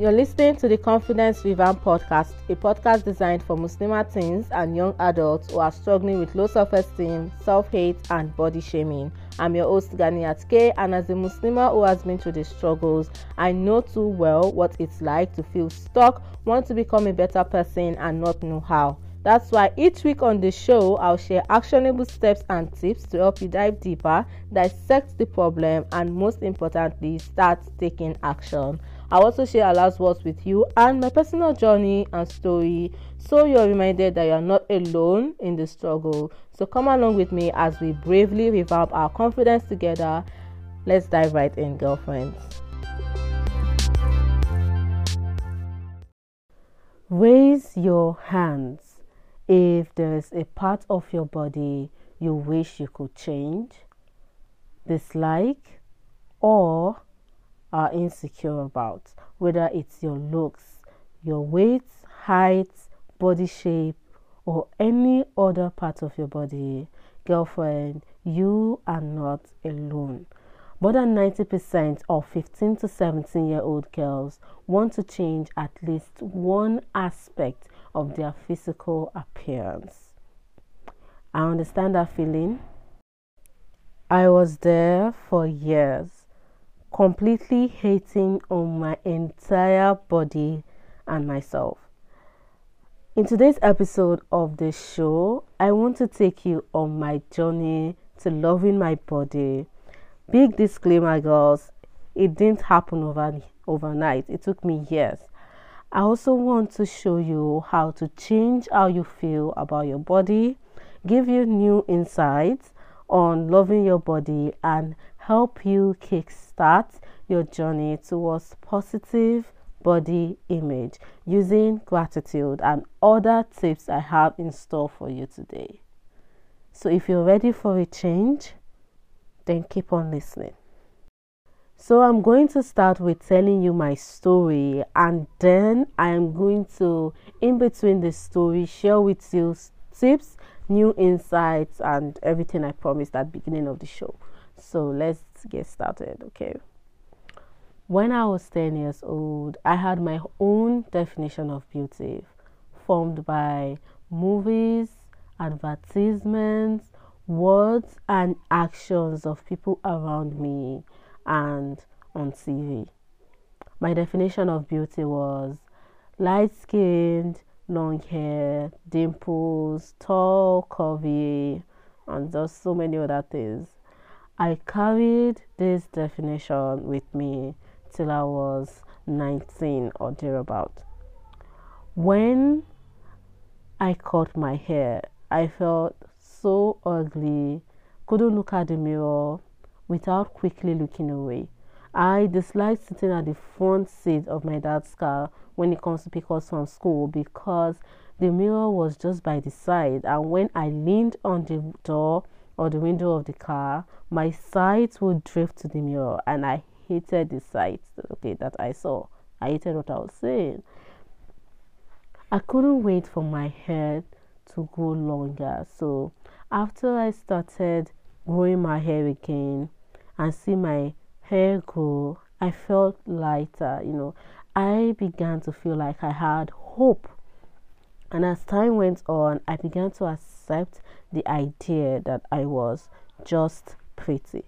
You're listening to the Confidence Revamp podcast, a podcast designed for Muslim teens and young adults who are struggling with low self esteem, self hate, and body shaming. I'm your host, Ganiyat K, and as a Muslima who has been through the struggles, I know too well what it's like to feel stuck, want to become a better person, and not know how. That's why each week on the show, I'll share actionable steps and tips to help you dive deeper, dissect the problem, and most importantly, start taking action. I'll also share Allah's words with you and my personal journey and story so you're reminded that you're not alone in the struggle. So come along with me as we bravely revamp our confidence together. Let's dive right in, girlfriends. Raise your hands if there's a part of your body you wish you could change, dislike, or are insecure about, whether it's your looks, your weight, height, body shape, or any other part of your body, girlfriend, you are not alone. More than 90% of 15 to 17 year old girls want to change at least one aspect of their physical appearance. I understand that feeling. I was there for years completely hating on my entire body and myself. In today's episode of the show, I want to take you on my journey to loving my body. Big disclaimer, girls, it didn't happen over, overnight, it took me years. I also want to show you how to change how you feel about your body, give you new insights on loving your body, and help you kickstart your journey towards positive body image using gratitude and other tips I have in store for you today. So, if you're ready for a change, then keep on listening. So, I'm going to start with telling you my story, and then I am going to, in between the story, share with you tips, new insights, and everything I promised at the beginning of the show. So let's get started, okay? When I was 10 years old, I had my own definition of beauty formed by movies, advertisements, words, and actions of people around me and on TV. My definition of beauty was light skinned, long hair, dimples, tall, curvy, and just so many other things. I carried this definition with me till I was 19 or thereabout. When I cut my hair, I felt so ugly, couldn't look at the mirror without quickly looking away. I disliked sitting at the front seat of my dad's car when he comes to pick us from school because the mirror was just by the side, and when I leaned on the door, or the window of the car, my sight would drift to the mirror and I hated the sight okay that I saw. I hated what I was seeing. I couldn't wait for my hair to grow longer. So after I started growing my hair again and see my hair grow, I felt lighter, you know. I began to feel like I had hope. And as time went on, I began to accept the idea that I was just pretty.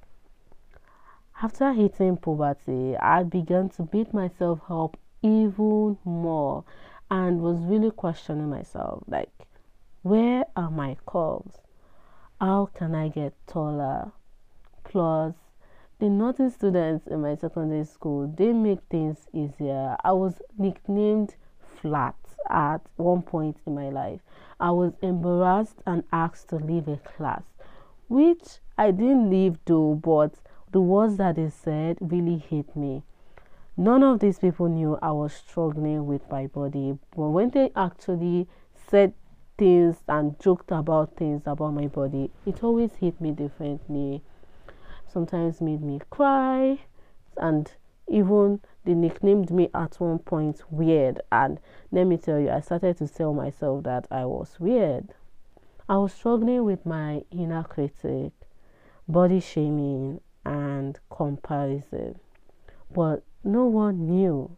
After hitting puberty, I began to beat myself up even more and was really questioning myself like, where are my curves? How can I get taller? Plus, the naughty students in my secondary school they make things easier. I was nicknamed flat at one point in my life. I was embarrassed and asked to leave a class, which I didn't leave though, but the words that they said really hit me. None of these people knew I was struggling with my body, but when they actually said things and joked about things about my body, it always hit me differently. Sometimes made me cry, and even they nicknamed me at one point weird. And let me tell you i started to tell myself that i was weird. I was struggling with my inner critic body shaming and comparison. But no one knew.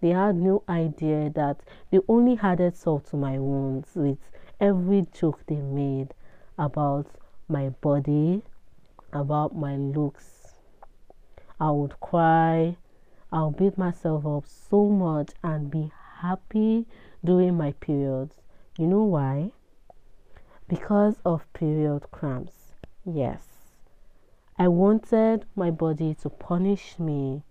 They had no idea that they only added salt to my wounds with every joke they made about my body, about my looks. I would cry, I'll beat myself up so much and be happy during my periods. You know why? Because of period cramps. Yes. I wanted my body to punish me,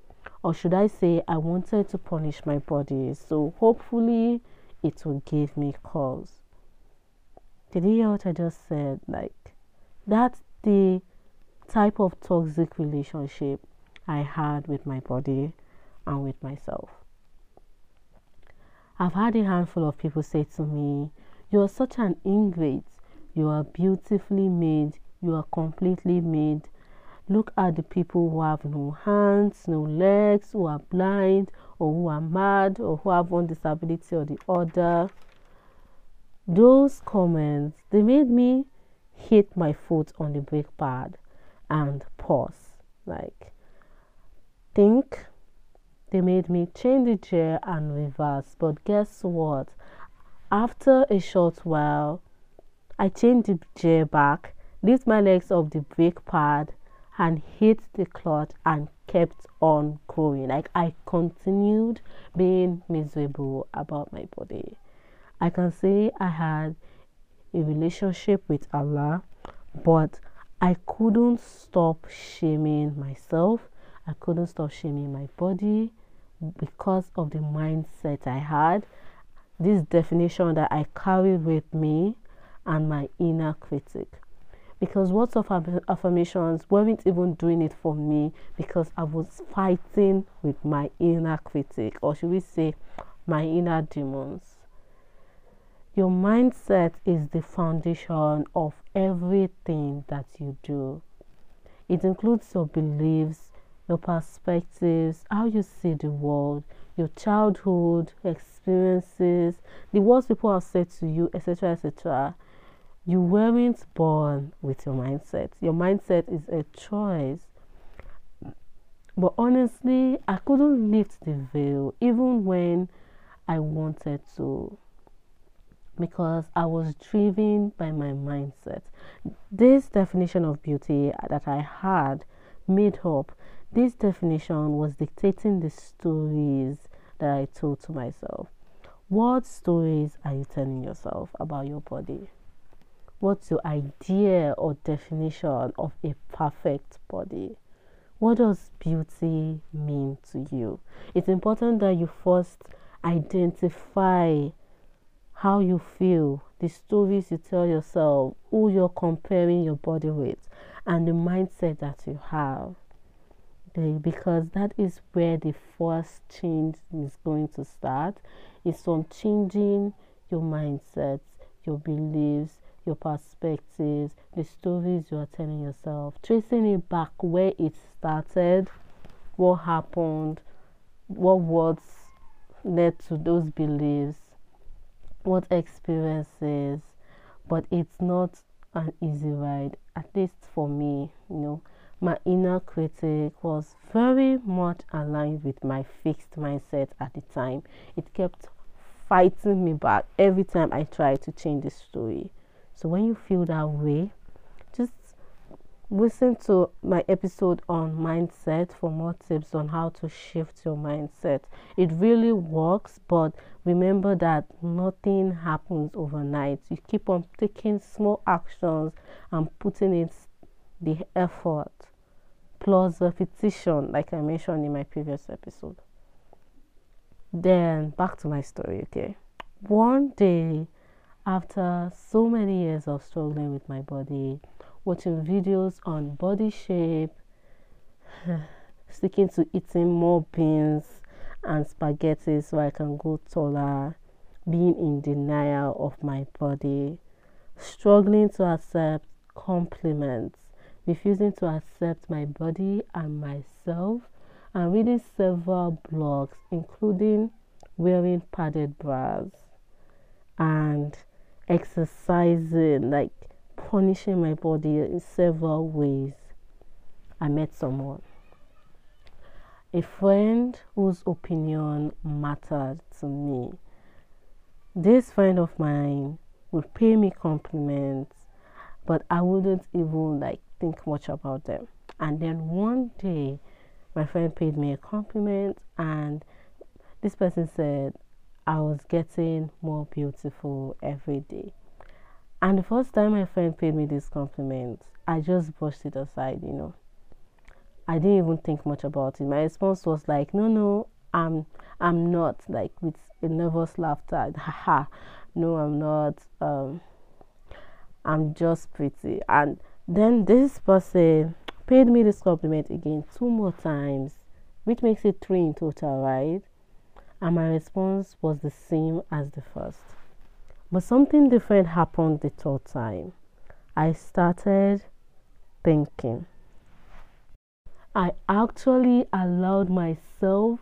or should I say, I wanted to punish my body, so hopefully it will give me cause. Did you hear what I just said? Like, that's the type of toxic relationship I had with my body and with myself. I've had a handful of people say to me, You are such an ingrate. You are beautifully made. You are completely made. Look at the people who have no hands, no legs, who are blind, or who are mad, or who have one disability or the other. Those comments, they made me hit my foot on the brake pad and pause. Like, think they made me change the gear and reverse. But guess what? After a short while, I changed the gear back, lift my legs off the brake pad, and hit the clutch and kept on going. Like I continued being miserable about my body. I can say I had a relationship with Allah, but I couldn't stop shaming myself. I couldn't stop shaming my body because of the mindset I had, this definition that I carried with me, and my inner critic. Because words of affirmations weren't even doing it for me because I was fighting with my inner critic, or should we say, my inner demons. Your mindset is the foundation of everything that you do. It includes your beliefs, your perspectives, how you see the world, your childhood experiences, the words people have said to you, etc., etc. You weren't born with your mindset. Your mindset is a choice. But honestly, I couldn't lift the veil even when I wanted to because I was driven by my mindset. This definition of beauty that I had made up this definition was dictating the stories that I told to myself. What stories are you telling yourself about your body? What's your idea or definition of a perfect body? What does beauty mean to you? It's important that you first identify how you feel, the stories you tell yourself, who you're comparing your body with, and the mindset that you have because that is where the first change is going to start. It's from changing your mindsets, your beliefs, your perspectives, the stories you are telling yourself, tracing it back where it started, what happened, what words led to those beliefs, what experiences, but it's not an easy ride, at least for me, you know my inner critic was very much aligned with my fixed mindset at the time. It kept fighting me back every time I tried to change the story. So when you feel that way, just listen to my episode on mindset for more tips on how to shift your mindset. It really works, but remember that nothing happens overnight. You keep on taking small actions and putting in the effort plus repetition, like I mentioned in my previous episode. Then back to my story, okay? One day, after so many years of struggling with my body, watching videos on body shape, sticking to eating more beans and spaghetti so I can go taller, being in denial of my body, struggling to accept compliments, refusing to accept my body and myself, and reading several blogs, including wearing padded bras and exercising, like punishing my body in several ways. I met someone. a friend whose opinion mattered to me. This friend of mine would pay me compliments, but I wouldn't even like think much about them. And then one day, my friend paid me a compliment, and this person said I was getting more beautiful every day. And the first time my friend paid me this compliment, I just brushed it aside, you know. I didn't even think much about it. My response was like, "No, no, I'm, I'm not." Like with a nervous laughter, haha. No, I'm not. Um, I'm just pretty. And then this person paid me this compliment again two more times, which makes it three in total, right? And my response was the same as the first. But something different happened the third time. I started thinking. I actually allowed myself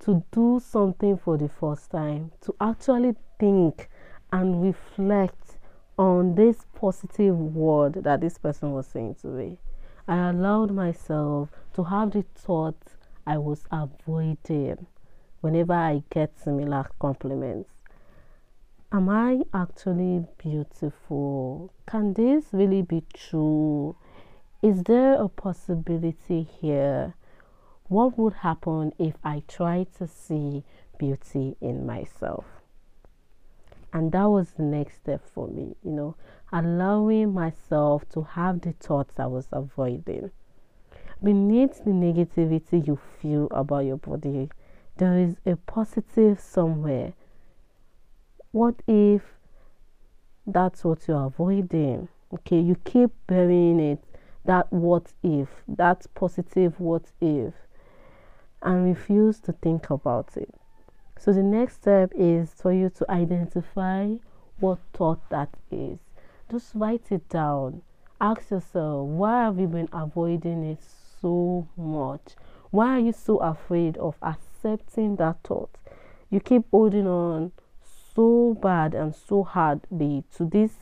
to do something for the first time, to actually think and reflect on this positive word that this person was saying to me. I allowed myself to have the thought I was avoiding whenever I get similar compliments. Am I actually beautiful? Can this really be true? Is there a possibility here? What would happen if I tried to see beauty in myself? And that was the next step for me, you know, allowing myself to have the thoughts I was avoiding. Beneath the negativity you feel about your body, there is a positive somewhere. What if that's what you're avoiding? Okay, you keep burying it, that what if, that positive what if, and refuse to think about it. So the next step is for you to identify what thought that is. Just write it down. Ask yourself, why have you been avoiding it so much? Why are you so afraid of accepting that thought? You keep holding on so bad and so hardly to this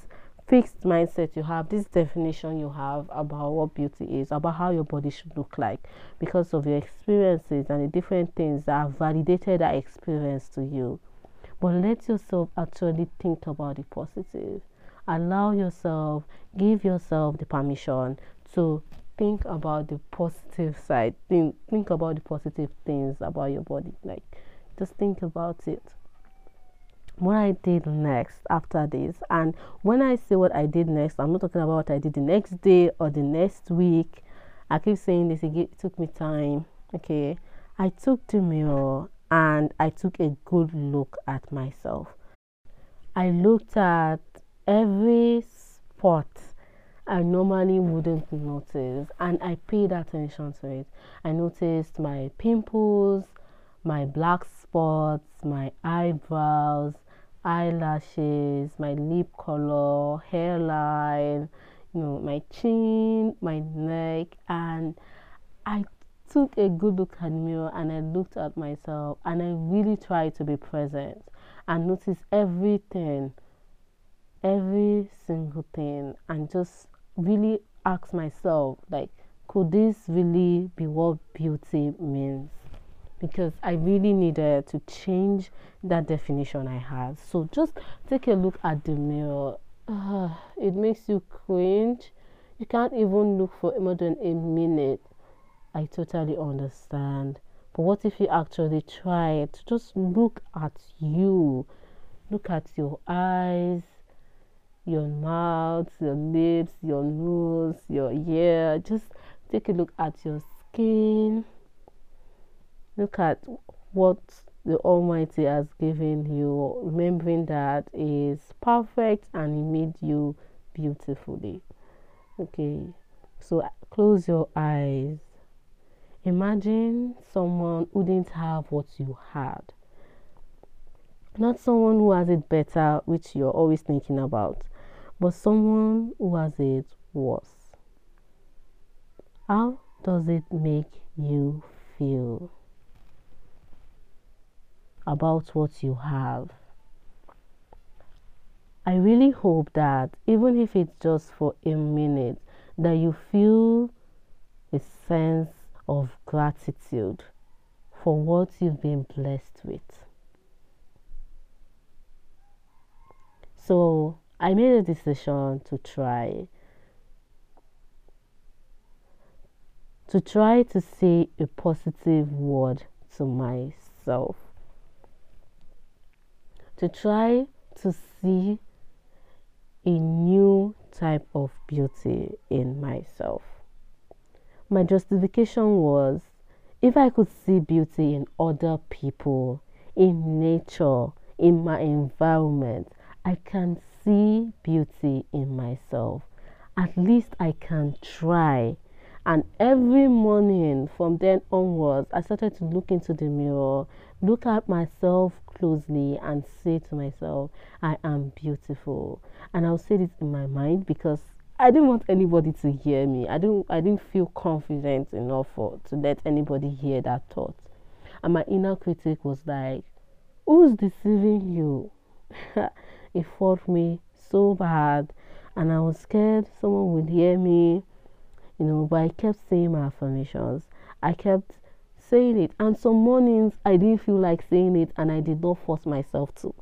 fixed mindset you have, this definition you have about what beauty is, about how your body should look like, because of your experiences and the different things that have validated that experience to you. But let yourself actually think about the positive. Allow yourself, give yourself the permission to think about the positive side. Think, think about the positive things about your body. Like, just think about it what I did next after this. And when I say what I did next, I'm not talking about what I did the next day or the next week. I keep saying this, it took me time. Okay. I took the mirror and I took a good look at myself. I looked at every spot I normally wouldn't notice and I paid attention to it. I noticed my pimples, my black spots, my eyebrows, eyelashes, my lip color, hairline, you know, my chin, my neck, and I took a good look at the mirror and I looked at myself and I really tried to be present and notice everything, every single thing, and just really ask myself, like, could this really be what beauty means? Because I really needed to change that definition I had. So just take a look at the mirror. Uh, it makes you cringe. You can't even look for more than a minute. I totally understand. But what if you actually try to just look at you? Look at your eyes, your mouth, your lips, your nose, your ear. Just take a look at your skin Look at what the Almighty has given you, remembering that is perfect and He made you beautifully. Okay, so close your eyes. Imagine someone who didn't have what you had. Not someone who has it better, which you're always thinking about, but someone who has it worse. How does it make you feel? About what you have. I really hope that even if it's just for a minute, that you feel a sense of gratitude for what you've been blessed with. So I made a decision to try to try to say a positive word to myself. To try to see a new type of beauty in myself. My justification was if I could see beauty in other people, in nature, in my environment, I can see beauty in myself. At least I can try. And every morning from then onwards, I started to look into the mirror, look at myself closely, and say to myself, I am beautiful. And I'll say this in my mind because I didn't want anybody to hear me. I didn't I didn't feel confident enough for to let anybody hear that thought. And my inner critic was like, Who's deceiving you? it fought me so bad and I was scared someone would hear me, you know, but I kept saying my affirmations. I kept saying it. And some mornings I didn't feel like saying it and I did not force myself to.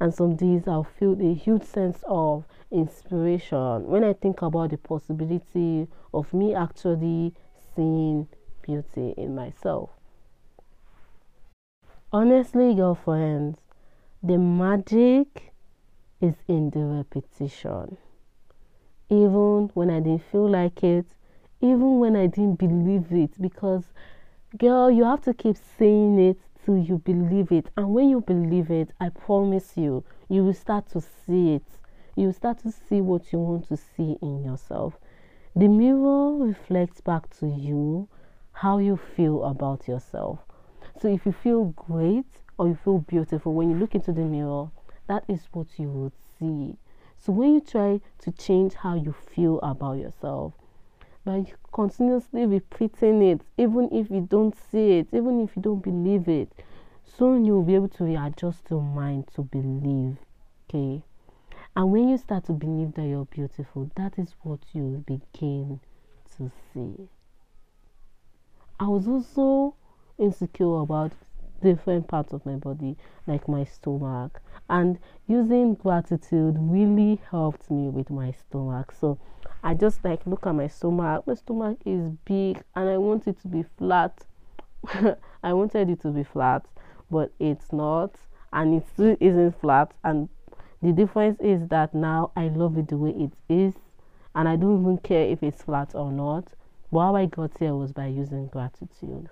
And some days I'll feel a huge sense of inspiration when I think about the possibility of me actually seeing beauty in myself. Honestly, girlfriends, the magic is in the repetition. Even when I didn't feel like it, even when I didn't believe it, because girl, you have to keep saying it till you believe it. And when you believe it, I promise you, you will start to see it. You will start to see what you want to see in yourself. The mirror reflects back to you how you feel about yourself. So if you feel great, or you feel beautiful, when you look into the mirror, that is what you would see. So when you try to change how you feel about yourself, by continuously repeating it, even if you don't see it, even if you don't believe it, soon you'll be able to readjust your mind to believe. Okay. And when you start to believe that you're beautiful, that is what you begin to see. I was also insecure about different parts of my body, like my stomach. And using gratitude really helped me with my stomach. So I just like look at my stomach. My stomach is big and I want it to be flat. I wanted it to be flat, but it's not, and it still isn't flat. And the difference is that now I love it the way it is, and I don't even care if it's flat or not. But how I got here was by using gratitude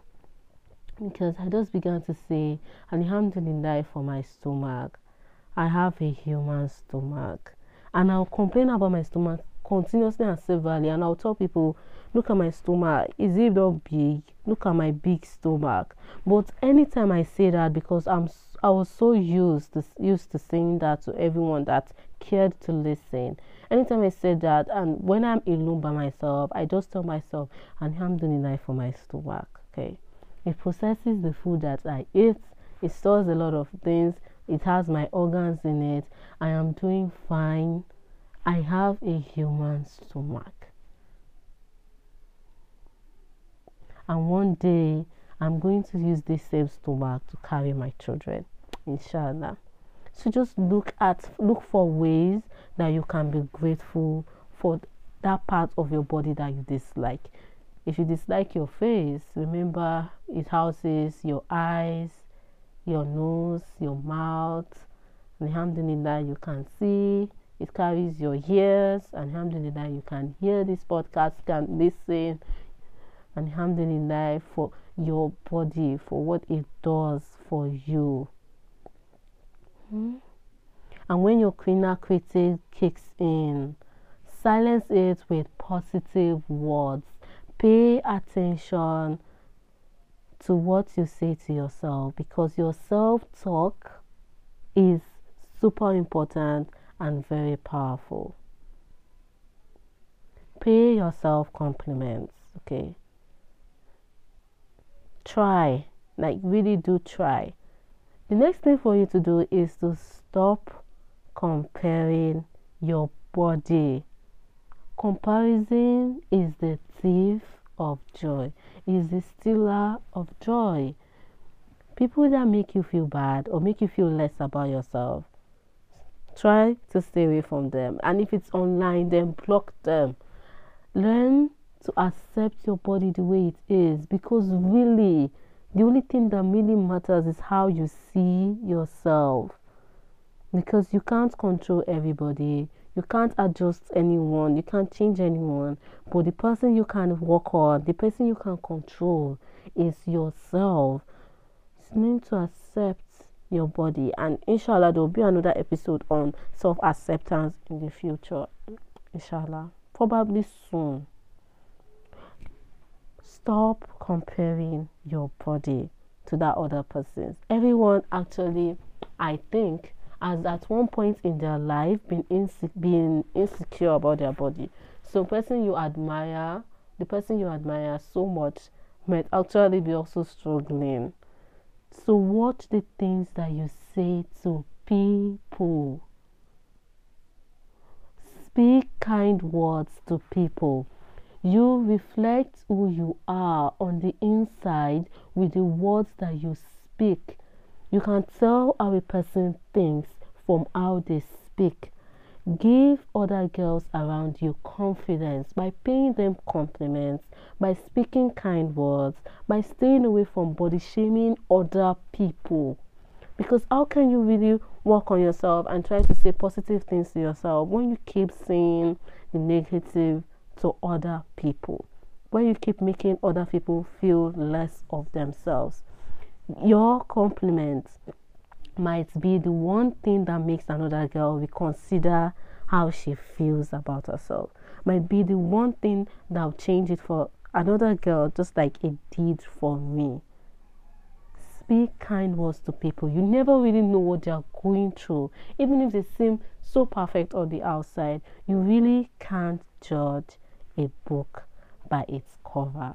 because I just began to say, Alhamdulillah for my stomach. I have a human stomach. And I'll complain about my stomach continuously and severally. And I'll tell people, look at my stomach. Is it not big? Look at my big stomach. But anytime I say that, because I'm I was so used to used to saying that to everyone that cared to listen. Anytime I said that, and when I'm alone by myself, I just tell myself, Alhamdulillah for my stomach. Okay. It processes the food that I eat. It stores a lot of things. It has my organs in it. I am doing fine. I have a human stomach. And one day I'm going to use this same stomach to carry my children. Inshallah. So just look at look for ways that you can be grateful for that part of your body that you dislike. If you dislike your face, remember it houses your eyes, your nose, your mouth. And alhamdulillah, you can see. It carries your ears. And alhamdulillah, you can hear this podcast, can listen. And alhamdulillah, for your body, for what it does for you. Hmm? And when your inner critic kicks in, silence it with positive words pay attention to what you say to yourself because your self talk is super important and very powerful. Pay yourself compliments, okay? Try, like, really do try. The next thing for you to do is to stop comparing your body Comparison is the thief of joy, is the stealer of joy. People that make you feel bad or make you feel less about yourself, try to stay away from them. And if it's online, then block them. Learn to accept your body the way it is because really, the only thing that really matters is how you see yourself. Because you can't control everybody, you can't adjust anyone, you can't change anyone. But the person you can work on, the person you can control is yourself. It's meant to accept your body, and inshallah, there will be another episode on self acceptance in the future. Inshallah, probably soon. Stop comparing your body to that other person's. Everyone actually, I think, has at one point in their life been inse- being insecure about their body. So, person you admire, the person you admire so much, might actually be also struggling. So, watch the things that you say to people. Speak kind words to people. You reflect who you are on the inside with the words that you speak. You can tell how a person thinks from how they speak. Give other girls around you confidence by paying them compliments, by speaking kind words, by staying away from body shaming other people. Because how can you really work on yourself and try to say positive things to yourself when you keep saying the negative to other people? When you keep making other people feel less of themselves? Your compliments might be the one thing that makes another girl reconsider how she feels about herself. Might be the one thing that will change it for another girl, just like it did for me. Speak kind words to people. You never really know what they are going through. Even if they seem so perfect on the outside, you really can't judge a book by its cover.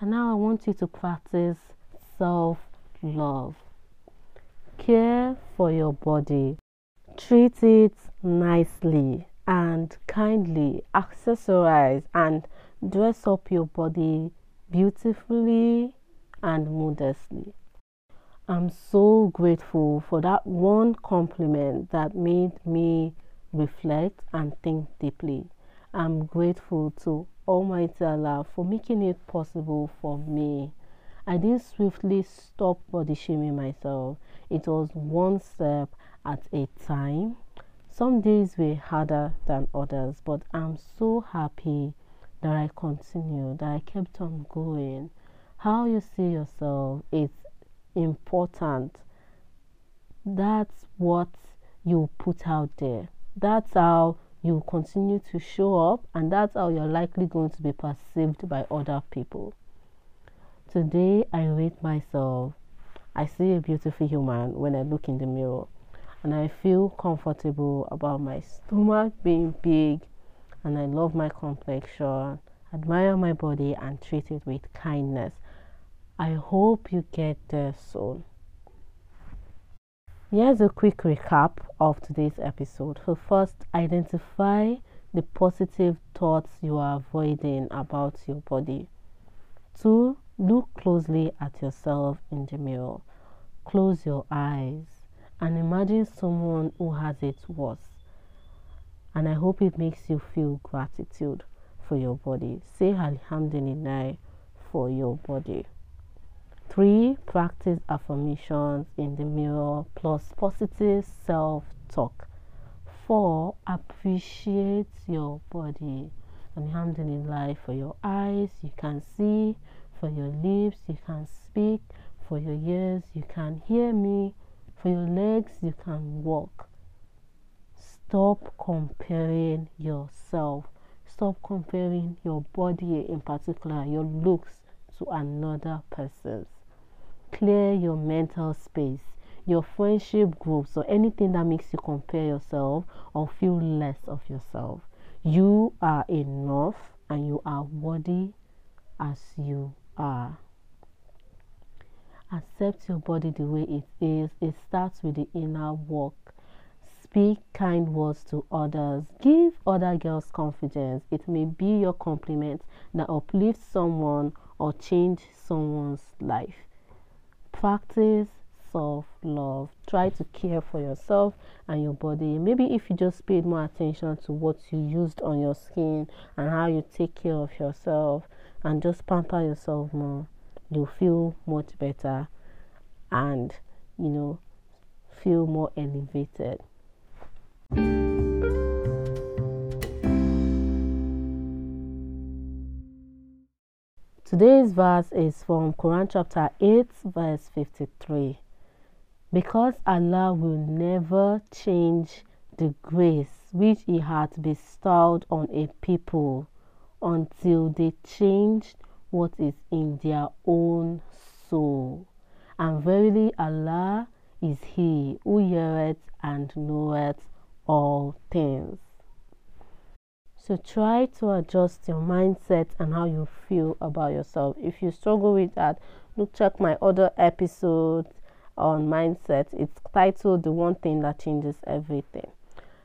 And now I want you to practice self love. Care for your body. Treat it nicely and kindly. Accessorize and dress up your body beautifully and modestly. I'm so grateful for that one compliment that made me reflect and think deeply. I'm grateful to Almighty Allah for making it possible for me. I didn't swiftly stop body shaming myself. It was one step at a time. Some days were harder than others, but I'm so happy that I continued, that I kept on going. How you see yourself is important. That's what you put out there. That's how you continue to show up, and that's how you're likely going to be perceived by other people. Today, I rate myself I see a beautiful human when I look in the mirror, and I feel comfortable about my stomach being big, and I love my complexion, admire my body, and treat it with kindness. I hope you get there soon. Here's a quick recap of today's episode. So, first, identify the positive thoughts you are avoiding about your body. Two, Look closely at yourself in the mirror. Close your eyes and imagine someone who has it worse. And I hope it makes you feel gratitude for your body. Say Alhamdulillah for your body. Three, practice affirmations in the mirror plus positive self talk. Four, appreciate your body. Alhamdulillah for your eyes, you can see for your lips, you can speak. For your ears, you can hear me. For your legs, you can walk. Stop comparing yourself. Stop comparing your body, in particular, your looks, to another person's. Clear your mental space, your friendship groups, or anything that makes you compare yourself or feel less of yourself. You are enough and you are worthy as you are. Accept your body the way it is. It starts with the inner work. Speak kind words to others. Give other girls confidence. It may be your compliment that uplifts someone or change someone's life. Practice self love. Try to care for yourself and your body. Maybe if you just paid more attention to what you used on your skin and how you take care of yourself and just pamper yourself more, you'll feel much better and you know feel more elevated. Today's verse is from Quran chapter 8, verse 53 because Allah will never change the grace which He had bestowed on a people until they changed what is in their own soul. And verily, Allah is He who heareth and knoweth all things. So try to adjust your mindset and how you feel about yourself. If you struggle with that, look check my other episodes on mindset. It's titled The One Thing That Changes Everything.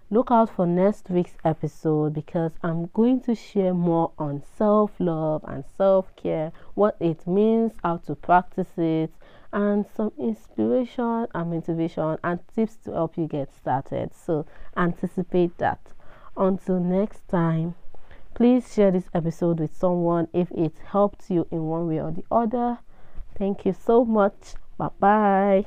Look out for next week's episode because I'm going to share more on self love and self care, what it means, how to practice it, and some inspiration and motivation and tips to help you get started. So, anticipate that. Until next time, please share this episode with someone if it helped you in one way or the other. Thank you so much. Bye bye.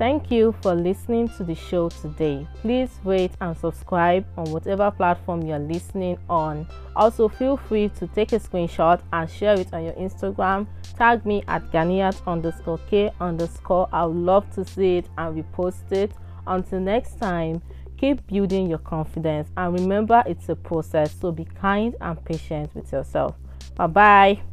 Thank you for listening to the show today. Please rate and subscribe on whatever platform you're listening on. Also, feel free to take a screenshot and share it on your Instagram. Tag me at Ganiyat underscore K underscore. I would love to see it and repost it. Until next time, keep building your confidence and remember it's a process, so be kind and patient with yourself. Bye bye.